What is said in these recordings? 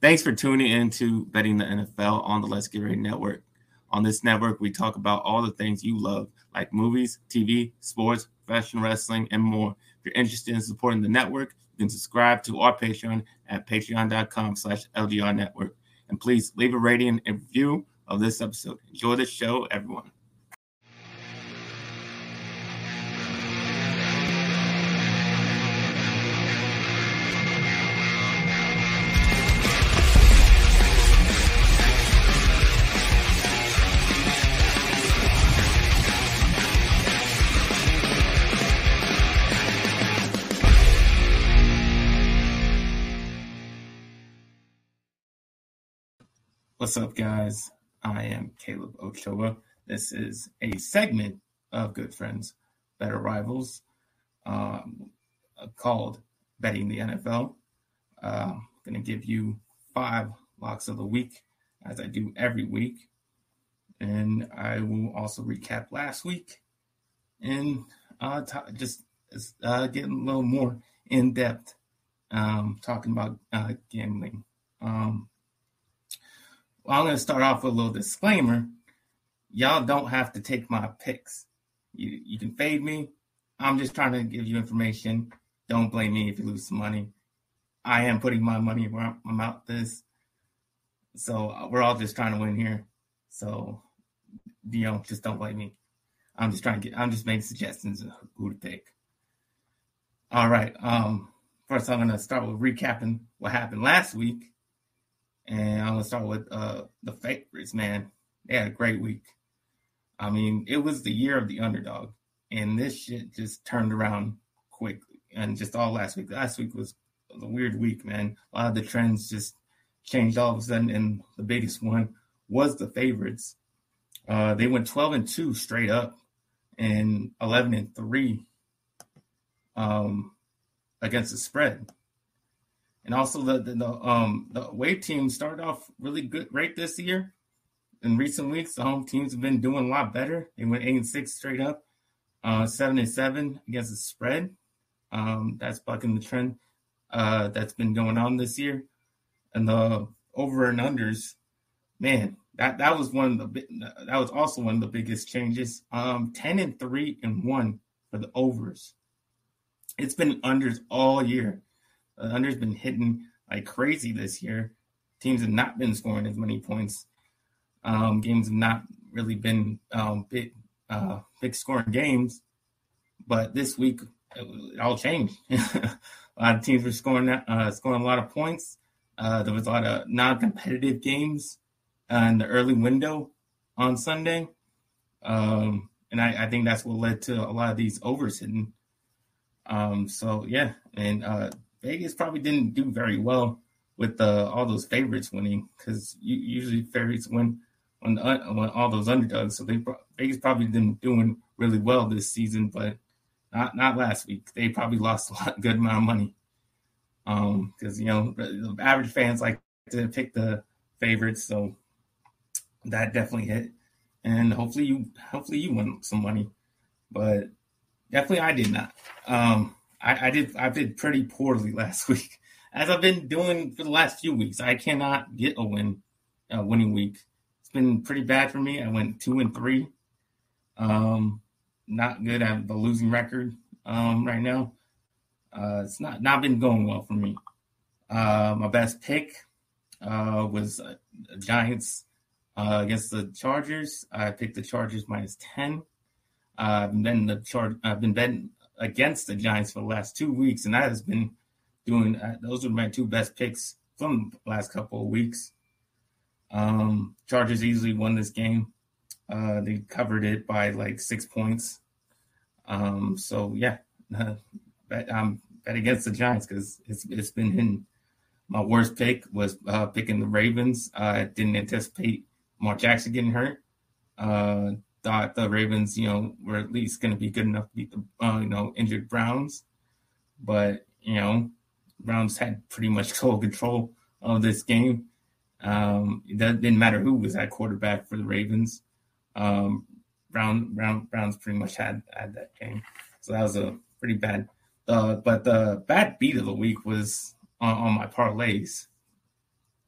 Thanks for tuning in to Betting the NFL on the Let's Get Ready Network. On this network, we talk about all the things you love, like movies, TV, sports, professional wrestling, and more. If you're interested in supporting the network, you can subscribe to our Patreon at patreon.com slash LGR network. And please leave a rating and review of this episode. Enjoy the show, everyone. What's up, guys? I am Caleb Ochoa. This is a segment of Good Friends, Better Rivals, um, called Betting the NFL. I'm going to give you five locks of the week, as I do every week. And I will also recap last week and uh, t- just uh, get a little more in depth um, talking about uh, gambling. Um, well, I'm going to start off with a little disclaimer. Y'all don't have to take my picks. You, you can fade me. I'm just trying to give you information. Don't blame me if you lose some money. I am putting my money where I'm out this. So uh, we're all just trying to win here. So, you know, just don't blame me. I'm just trying to get, I'm just making suggestions of who to pick. All right. Um, first, I'm going to start with recapping what happened last week. And I'm gonna start with uh, the favorites, man. They had a great week. I mean, it was the year of the underdog, and this shit just turned around quickly. And just all last week. Last week was a weird week, man. A lot of the trends just changed all of a sudden, and the biggest one was the favorites. Uh, they went 12 and 2 straight up and 11 and 3 um, against the spread. And also the, the, the um the away team started off really good great this year. In recent weeks, the home teams have been doing a lot better. They went eight and six straight up, uh, seven and seven against the spread. Um, that's bucking the trend uh, that's been going on this year. And the over and unders, man, that that was one of the that was also one of the biggest changes. Um, ten and three and one for the overs. It's been unders all year. The under's been hitting like crazy this year. Teams have not been scoring as many points. Um, games have not really been um, big, uh, big scoring games. But this week, it, it all changed. a lot of teams were scoring uh, scoring a lot of points. Uh, there was a lot of non-competitive games uh, in the early window on Sunday, um, and I, I, think that's what led to a lot of these overs hitting. Um, so yeah, and uh, Vegas probably didn't do very well with uh, all those favorites winning because usually favorites win on, on all those underdogs. So they Vegas probably didn't doing really well this season, but not not last week. They probably lost a lot, good amount of money. Um, because you know average fans like to pick the favorites, so that definitely hit. And hopefully you hopefully you win some money, but definitely I did not. Um, I, I did I did pretty poorly last week, as I've been doing for the last few weeks. I cannot get a win, a winning week. It's been pretty bad for me. I went two and three. Um, not good. I a losing record um, right now. Uh, it's not not been going well for me. Uh, my best pick uh, was uh, Giants uh, against the Chargers. I picked the Chargers minus ten. And then the charge. I've been betting against the Giants for the last two weeks, and that has been doing. Uh, those are my two best picks from the last couple of weeks. Um, Chargers easily won this game. Uh, they covered it by like six points. Um, so yeah, bet, um, bet against the Giants because it's it's been hitting. My worst pick was uh, picking the Ravens. I didn't anticipate Lamar Jackson getting hurt. Uh, thought the Ravens, you know, were at least going to be good enough to beat the, uh, you know, injured Browns. But, you know, Browns had pretty much total control of this game. Um, it didn't matter who was at quarterback for the Ravens. Um, Brown, Brown, Browns pretty much had, had that game. So that was a pretty bad. Uh, but the bad beat of the week was on, on my parlays.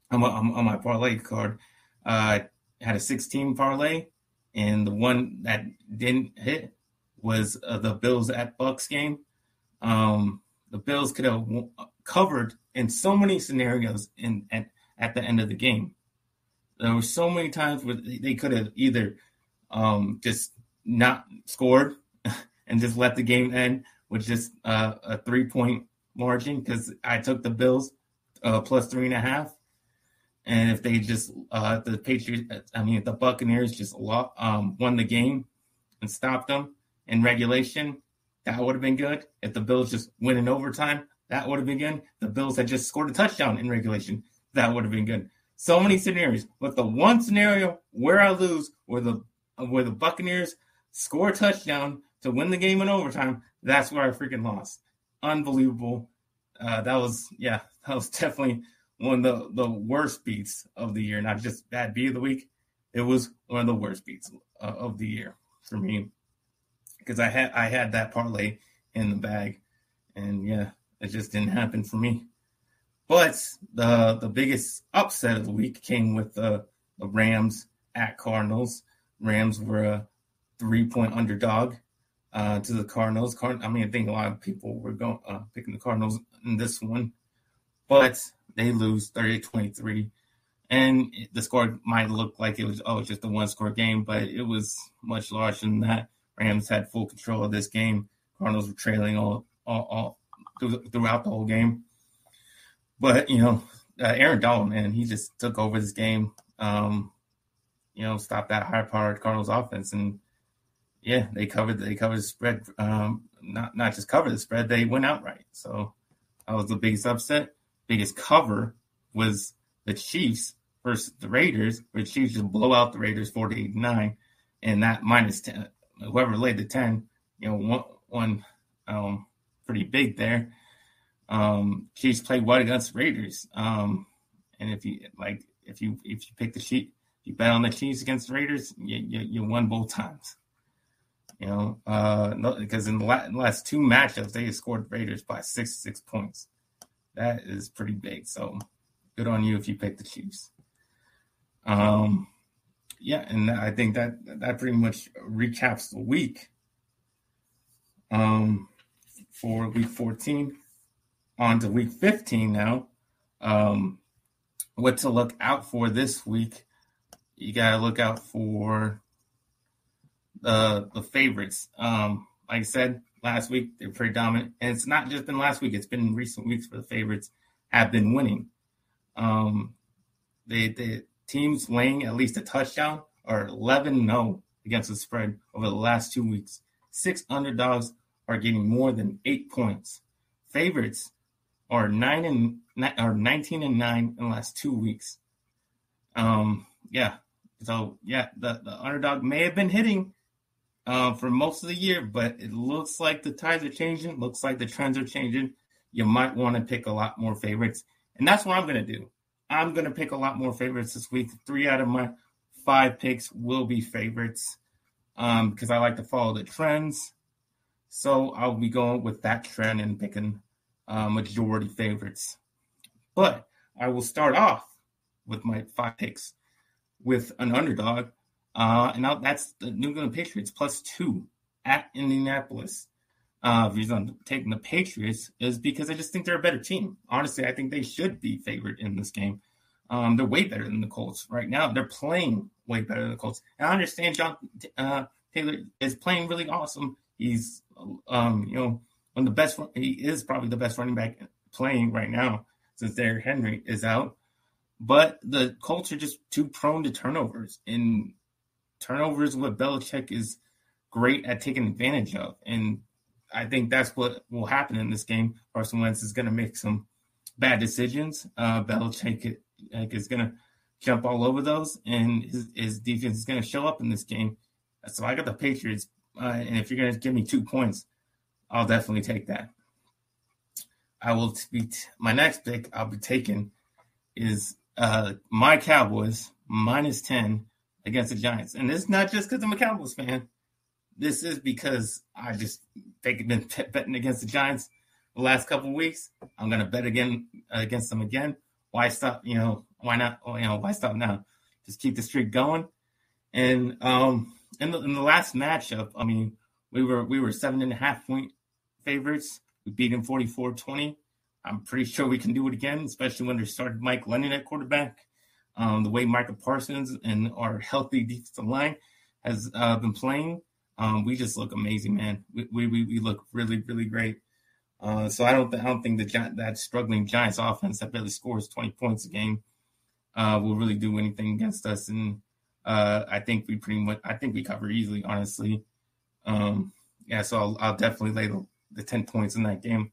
on my, on my parlay card. Uh, had a 16 parlay, and the one that didn't hit was uh, the Bills at Bucks game. Um, the Bills could have covered in so many scenarios in at, at the end of the game. There were so many times where they could have either um, just not scored and just let the game end with just uh, a three point margin because I took the Bills uh, plus three and a half. And if they just uh, the Patriots, I mean if the Buccaneers just um, won the game and stopped them in regulation, that would have been good. If the Bills just win in overtime, that would have been good. The Bills had just scored a touchdown in regulation, that would have been good. So many scenarios, but the one scenario where I lose, where the where the Buccaneers score a touchdown to win the game in overtime, that's where I freaking lost. Unbelievable. Uh, that was yeah, that was definitely one of the, the worst beats of the year. Not just bad beat of the week. It was one of the worst beats uh, of the year for me because I had I had that parlay in the bag, and yeah, it just didn't happen for me. But the the biggest upset of the week came with the, the Rams at Cardinals. Rams were a three point underdog uh, to the Cardinals. Card- I mean, I think a lot of people were going uh, picking the Cardinals in this one, but they lose 30 23. And the score might look like it was, oh, just a one score game, but it was much larger than that. Rams had full control of this game. Cardinals were trailing all, all, all throughout the whole game. But, you know, uh, Aaron Donald, man, he just took over this game. Um, you know, stopped that high powered Cardinals offense. And yeah, they covered they covered the spread. Um, not not just covered the spread, they went outright. So that was the biggest upset. Biggest cover was the Chiefs versus the Raiders, where the Chiefs just blow out the Raiders 48 And that minus 10, whoever laid the 10, you know, one, one um, pretty big there. Um, Chiefs played well against Raiders. Um, and if you like, if you if you pick the Chiefs, you bet on the Chiefs against the Raiders, you, you, you won both times. You know, uh, no, because in the last two matchups, they scored Raiders by six six points. That is pretty big. So good on you if you pick the Chiefs. Um, yeah, and I think that that pretty much recaps the week. Um, for week 14, on to week 15 now. Um, what to look out for this week? You got to look out for the the favorites. Um, like I said last week, they're pretty dominant, and it's not just been last week; it's been recent weeks where the favorites have been winning. Um, they the teams laying at least a touchdown are 11 0 against the spread over the last two weeks. Six underdogs are getting more than eight points. Favorites are nine and are 19 and nine in the last two weeks. Um, yeah. So yeah, the, the underdog may have been hitting uh, for most of the year, but it looks like the tides are changing. Looks like the trends are changing. You might want to pick a lot more favorites, and that's what I'm going to do. I'm going to pick a lot more favorites this week. Three out of my five picks will be favorites because um, I like to follow the trends. So I'll be going with that trend and picking uh, majority favorites. But I will start off with my five picks with an underdog uh, and now that's the New England Patriots plus two at Indianapolis. Uh, the reason I'm taking the Patriots is because I just think they're a better team. Honestly, I think they should be favored in this game. Um, they're way better than the Colts right now. They're playing way better than the Colts. And I understand John uh, Taylor is playing really awesome. He's, um, you know, one of the best. He is probably the best running back playing right now since Derrick Henry is out. But the Colts are just too prone to turnovers, and turnovers is what Belichick is great at taking advantage of. And I think that's what will happen in this game. Carson Wentz is going to make some bad decisions. Uh, Belichick is going to jump all over those, and his, his defense is going to show up in this game. So I got the Patriots, uh, and if you're going to give me two points, I'll definitely take that. I will be t- my next pick. I'll be taking is uh, my Cowboys minus ten against the Giants. And it's not just because I'm a Cowboys fan. This is because I just think I've been betting against the Giants the last couple weeks. I'm to bet again against them again. Why stop? You know, why not? Oh, you know, why stop now? Just keep the streak going. And um, in the in the last matchup, I mean, we were we were seven and a half point favorites. We beat them 44-20. I'm pretty sure we can do it again, especially when they started Mike Glennon at quarterback. Um, the way Micah Parsons and our healthy defensive line has uh, been playing, um, we just look amazing, man. We, we, we look really, really great. Uh, so I don't, I don't think the that struggling Giants offense that barely scores 20 points a game uh, will really do anything against us. And uh, I think we pretty much, I think we cover easily, honestly. Um, yeah, so I'll, I'll definitely lay the, the 10 points in that game.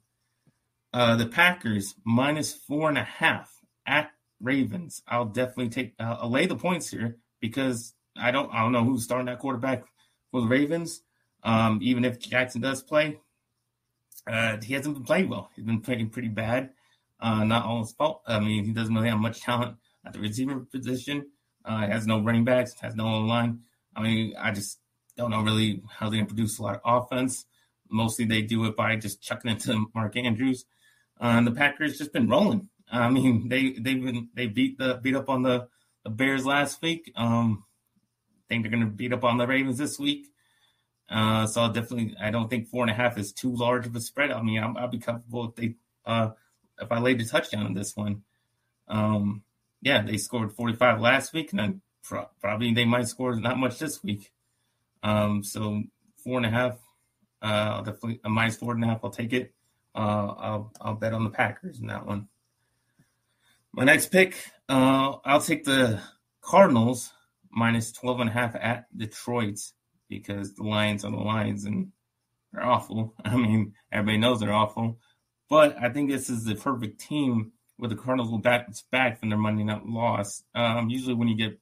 Uh, the Packers minus four and a half at Ravens. I'll definitely take, I'll lay the points here because I don't, I don't know who's starting that quarterback for the Ravens. Um, even if Jackson does play, uh, he hasn't been playing well. He's been playing pretty bad. Uh, not all his fault. I mean, he doesn't really have much talent at the receiver position. Uh, has no running backs, has no line. I mean, I just don't know really how they produce a lot of offense. Mostly they do it by just chucking it to Mark Andrews. Uh, and the Packers just been rolling. I mean, they they've been they beat the beat up on the, the Bears last week. Um, I think they're going to beat up on the Ravens this week. Uh, so I'll definitely, I don't think four and a half is too large of a spread. I mean, i will be comfortable if they, uh, if I laid a touchdown on this one. Um, yeah, they scored 45 last week, and then pro- probably they might score not much this week. Um, so four and a half, uh, I'll definitely a minus four and a half. I'll take it. Uh, I'll I'll bet on the Packers in that one. My next pick, uh, I'll take the Cardinals minus 12 and a half at Detroit because the Lions are the Lions and they're awful. I mean, everybody knows they're awful. But I think this is the perfect team where the Cardinals will bounce back from their Monday night loss. Um, usually, when you get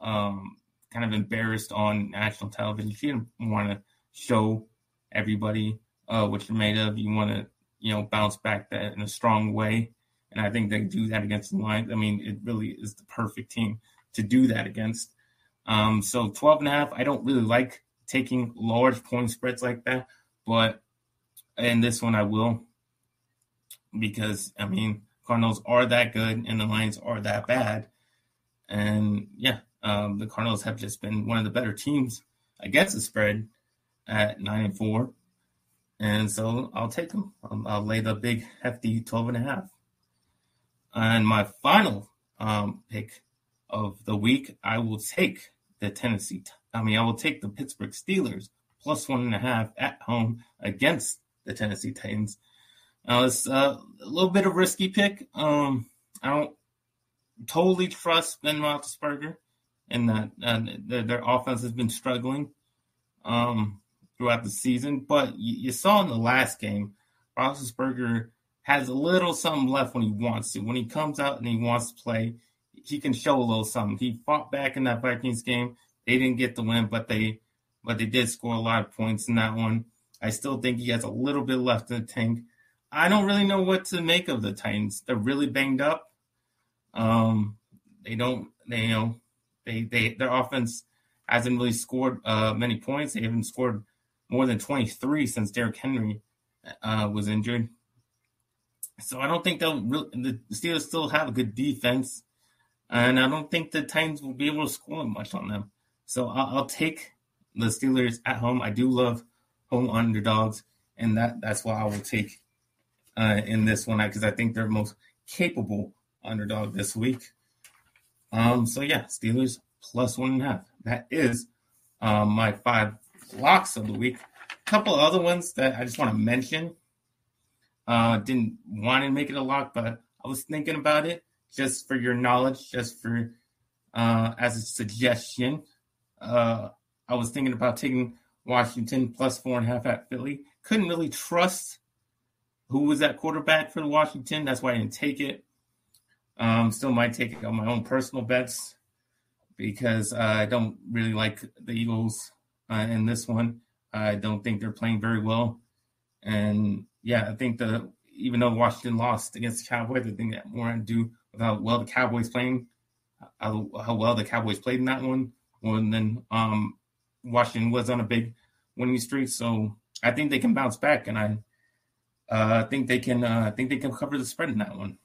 um, kind of embarrassed on national television, you want to show everybody uh, what you're made of. You want to, you know, bounce back that in a strong way. And I think they do that against the Lions. I mean, it really is the perfect team to do that against. Um, so 12 and a half, I don't really like taking large point spreads like that. But in this one, I will because I mean Cardinals are that good and the Lions are that bad, and yeah, um, the Cardinals have just been one of the better teams against the spread at nine and four, and so I'll take them. I'll, I'll lay the big hefty 12 and a half. And my final um, pick of the week, I will take the Tennessee I mean, I will take the Pittsburgh Steelers plus one and a half at home against the Tennessee Titans. Now, it's uh, a little bit of risky pick. Um, I don't totally trust Ben Roethlisberger in that uh, their, their, offense has been struggling um, throughout the season. But you, you, saw in the last game, Roethlisberger has a little something left when he wants to. When he comes out and he wants to play, he can show a little something. He fought back in that Vikings game. They didn't get the win, but they but they did score a lot of points in that one. I still think he has a little bit left in the tank. I don't really know what to make of the Titans. They're really banged up. Um, they don't, they you know, they they their offense hasn't really scored uh, many points. They haven't scored more than 23 since Derrick Henry uh, was injured. So I don't think they'll really, the Steelers still have a good defense, and I don't think the Titans will be able to score much on them. So I'll, I'll take the Steelers at home. I do love home underdogs, and that that's why I will take uh, in this one because I think they're most capable underdog this week. Um, so yeah, Steelers plus one and a half. That is um, my five locks of the week. A couple other ones that I just want to mention. Uh, didn't want to make it a lock, but I was thinking about it just for your knowledge, just for uh, as a suggestion. Uh, I was thinking about taking Washington plus four and a half at Philly. Couldn't really trust who was that quarterback for the Washington. That's why I didn't take it. Um, still might take it on my own personal bets because uh, I don't really like the Eagles uh, in this one. I don't think they're playing very well, and yeah, I think the even though Washington lost against the Cowboys, I think that more to do with how well the Cowboys playing, how, how well the Cowboys played in that one and then um, Washington was on a big winning streak. So I think they can bounce back, and I uh, think they can. Uh, I think they can cover the spread in that one.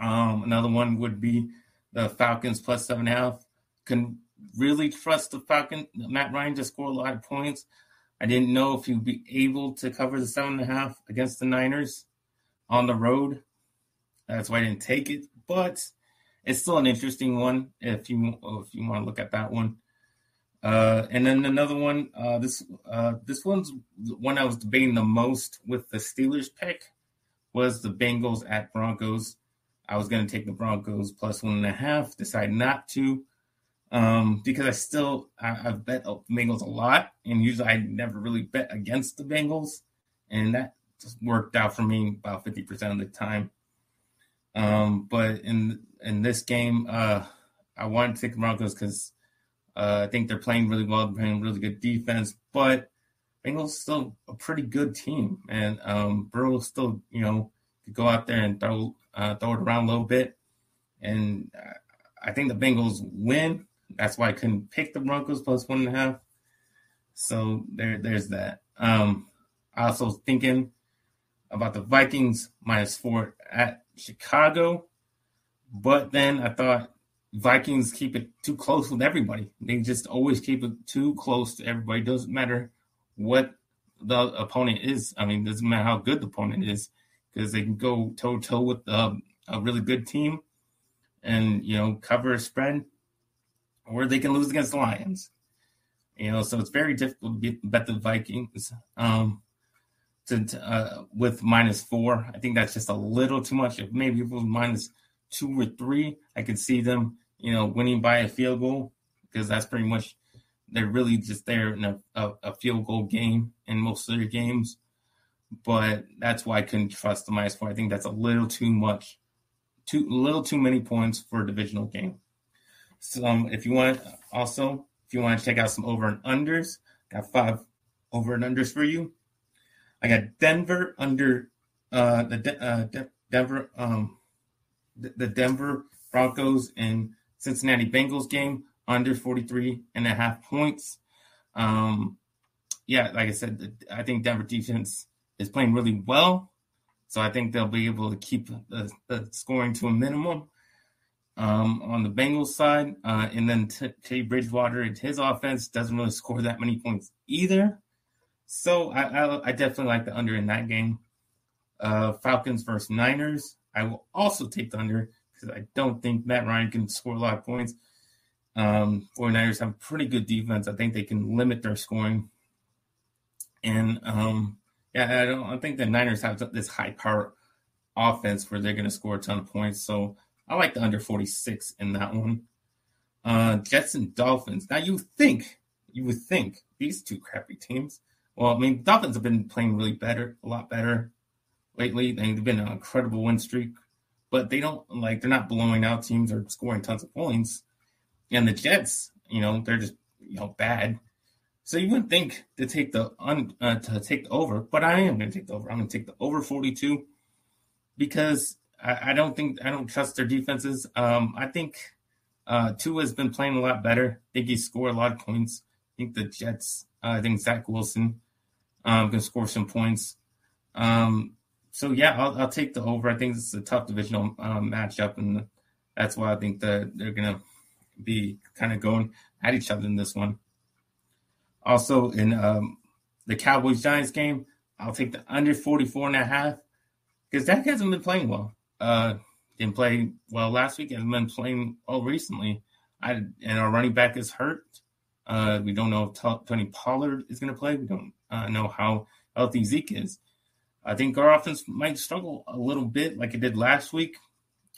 Um, another one would be the Falcons plus seven and a half. Can really trust the Falcon Matt Ryan to score a lot of points. I didn't know if he'd be able to cover the seven and a half against the Niners on the road. That's why I didn't take it, but it's still an interesting one if you if you want to look at that one. Uh, and then another one. Uh, this uh, this one's one I was debating the most with the Steelers pick was the Bengals at Broncos. I was going to take the Broncos plus one and a half. Decided not to um, because I still I, have bet Bengals a lot, and usually I never really bet against the Bengals, and that just worked out for me about fifty percent of the time. Um, but in in this game, uh, I wanted to take the Broncos because uh, I think they're playing really well, they're playing really good defense, but Bengals still a pretty good team, and um, Burrow still you know could go out there and throw uh, throw it around a little bit, and uh, I think the Bengals win that's why I couldn't pick the Broncos plus one and a half. So there, there's that. Um, I also thinking about the Vikings minus four at Chicago, but then I thought Vikings keep it too close with everybody. They just always keep it too close to everybody. Doesn't matter what the opponent is. I mean, doesn't matter how good the opponent is because they can go toe to toe with um, a really good team and you know cover a spread or they can lose against the Lions. You know, so it's very difficult to bet the Vikings um, to, uh, with minus four. I think that's just a little too much. If maybe it was minus two or three, I could see them, you know, winning by a field goal because that's pretty much they're really just there in a, a, a field goal game in most of their games. But that's why I couldn't trust the minus four. I think that's a little too much, too little too many points for a divisional game. So um, if you want, also, if you want to check out some over and unders, got five over and unders for you. I got Denver under uh, the De- uh, De- Denver um, the, the Denver Broncos and Cincinnati Bengals game under 43 and a half points. Um, yeah, like I said, I think Denver defense is playing really well. So I think they'll be able to keep the, the scoring to a minimum um, on the Bengals side. Uh, and then Teddy Bridgewater and his offense doesn't really score that many points either. So I, I, I definitely like the under in that game. Uh, Falcons versus Niners. I will also take the under because I don't think Matt Ryan can score a lot of points. Um, 49ers have pretty good defense. I think they can limit their scoring. And um, yeah, I don't I think the Niners have this high power offense where they're going to score a ton of points. So I like the under 46 in that one. Uh, Jets and Dolphins. Now you think, you would think these two crappy teams. Well, I mean, Dolphins have been playing really better, a lot better lately. They've been an incredible win streak, but they don't like they're not blowing out teams or scoring tons of points. And the Jets, you know, they're just you know bad. So you wouldn't think to take the un, uh, to take the over, but I am going to take the over. I'm going to take the over 42 because I, I, don't think I don't trust their defenses. Um, I think uh, Tua has been playing a lot better. I think he scored a lot of points. I think the Jets. Uh, I think Zach Wilson um, can score some points. Um, so yeah, I'll, I'll, take the over. I think it's a tough divisional um, matchup, and that's why I think that they're gonna be kind of going at each other in this one. Also, in um, the Cowboys Giants game, I'll take the under 44 and a half because Dak hasn't been playing well uh, didn't play well last week and been playing well recently. I and our running back is hurt. Uh, we don't know if Tony Pollard is going to play. We don't uh, know how healthy Zeke is. I think our offense might struggle a little bit, like it did last week.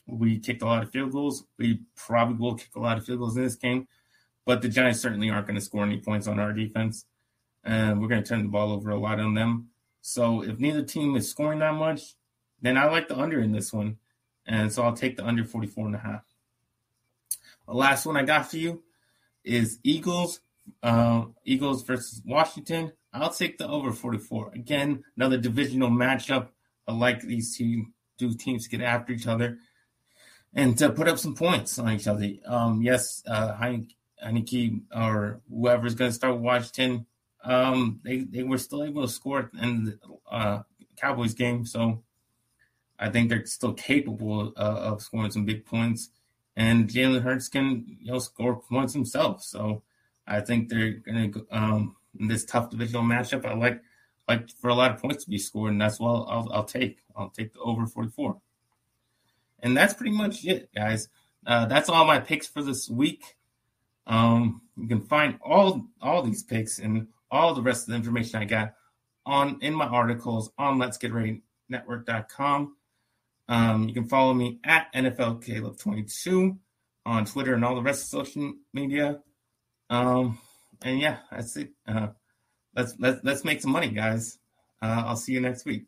We kicked a lot of field goals. We probably will kick a lot of field goals in this game, but the Giants certainly aren't going to score any points on our defense, and we're going to turn the ball over a lot on them. So if neither team is scoring that much, then I like the under in this one. And so I'll take the under 44 and a half. The last one I got for you is Eagles, uh, Eagles versus Washington. I'll take the over 44. Again, another divisional matchup. I like these two, two teams get after each other and to put up some points on each other. Um, yes, uh, Heinicke or whoever's going to start Washington, um, they, they were still able to score in the uh, Cowboys game. So I think they're still capable of scoring some big points, and Jalen Hurts can you know score points himself. So I think they're going to um, in this tough divisional matchup. I like like for a lot of points to be scored, and that's what I'll, I'll, take. I'll take the over 44. And that's pretty much it, guys. Uh, that's all my picks for this week. Um, you can find all all these picks and all the rest of the information I got on in my articles on Let's Get Ready Network.com. Um, you can follow me at NFL Caleb 22 on Twitter and all the rest of social media. Um, and yeah, that's it. Uh, let's let's let's make some money, guys. Uh, I'll see you next week.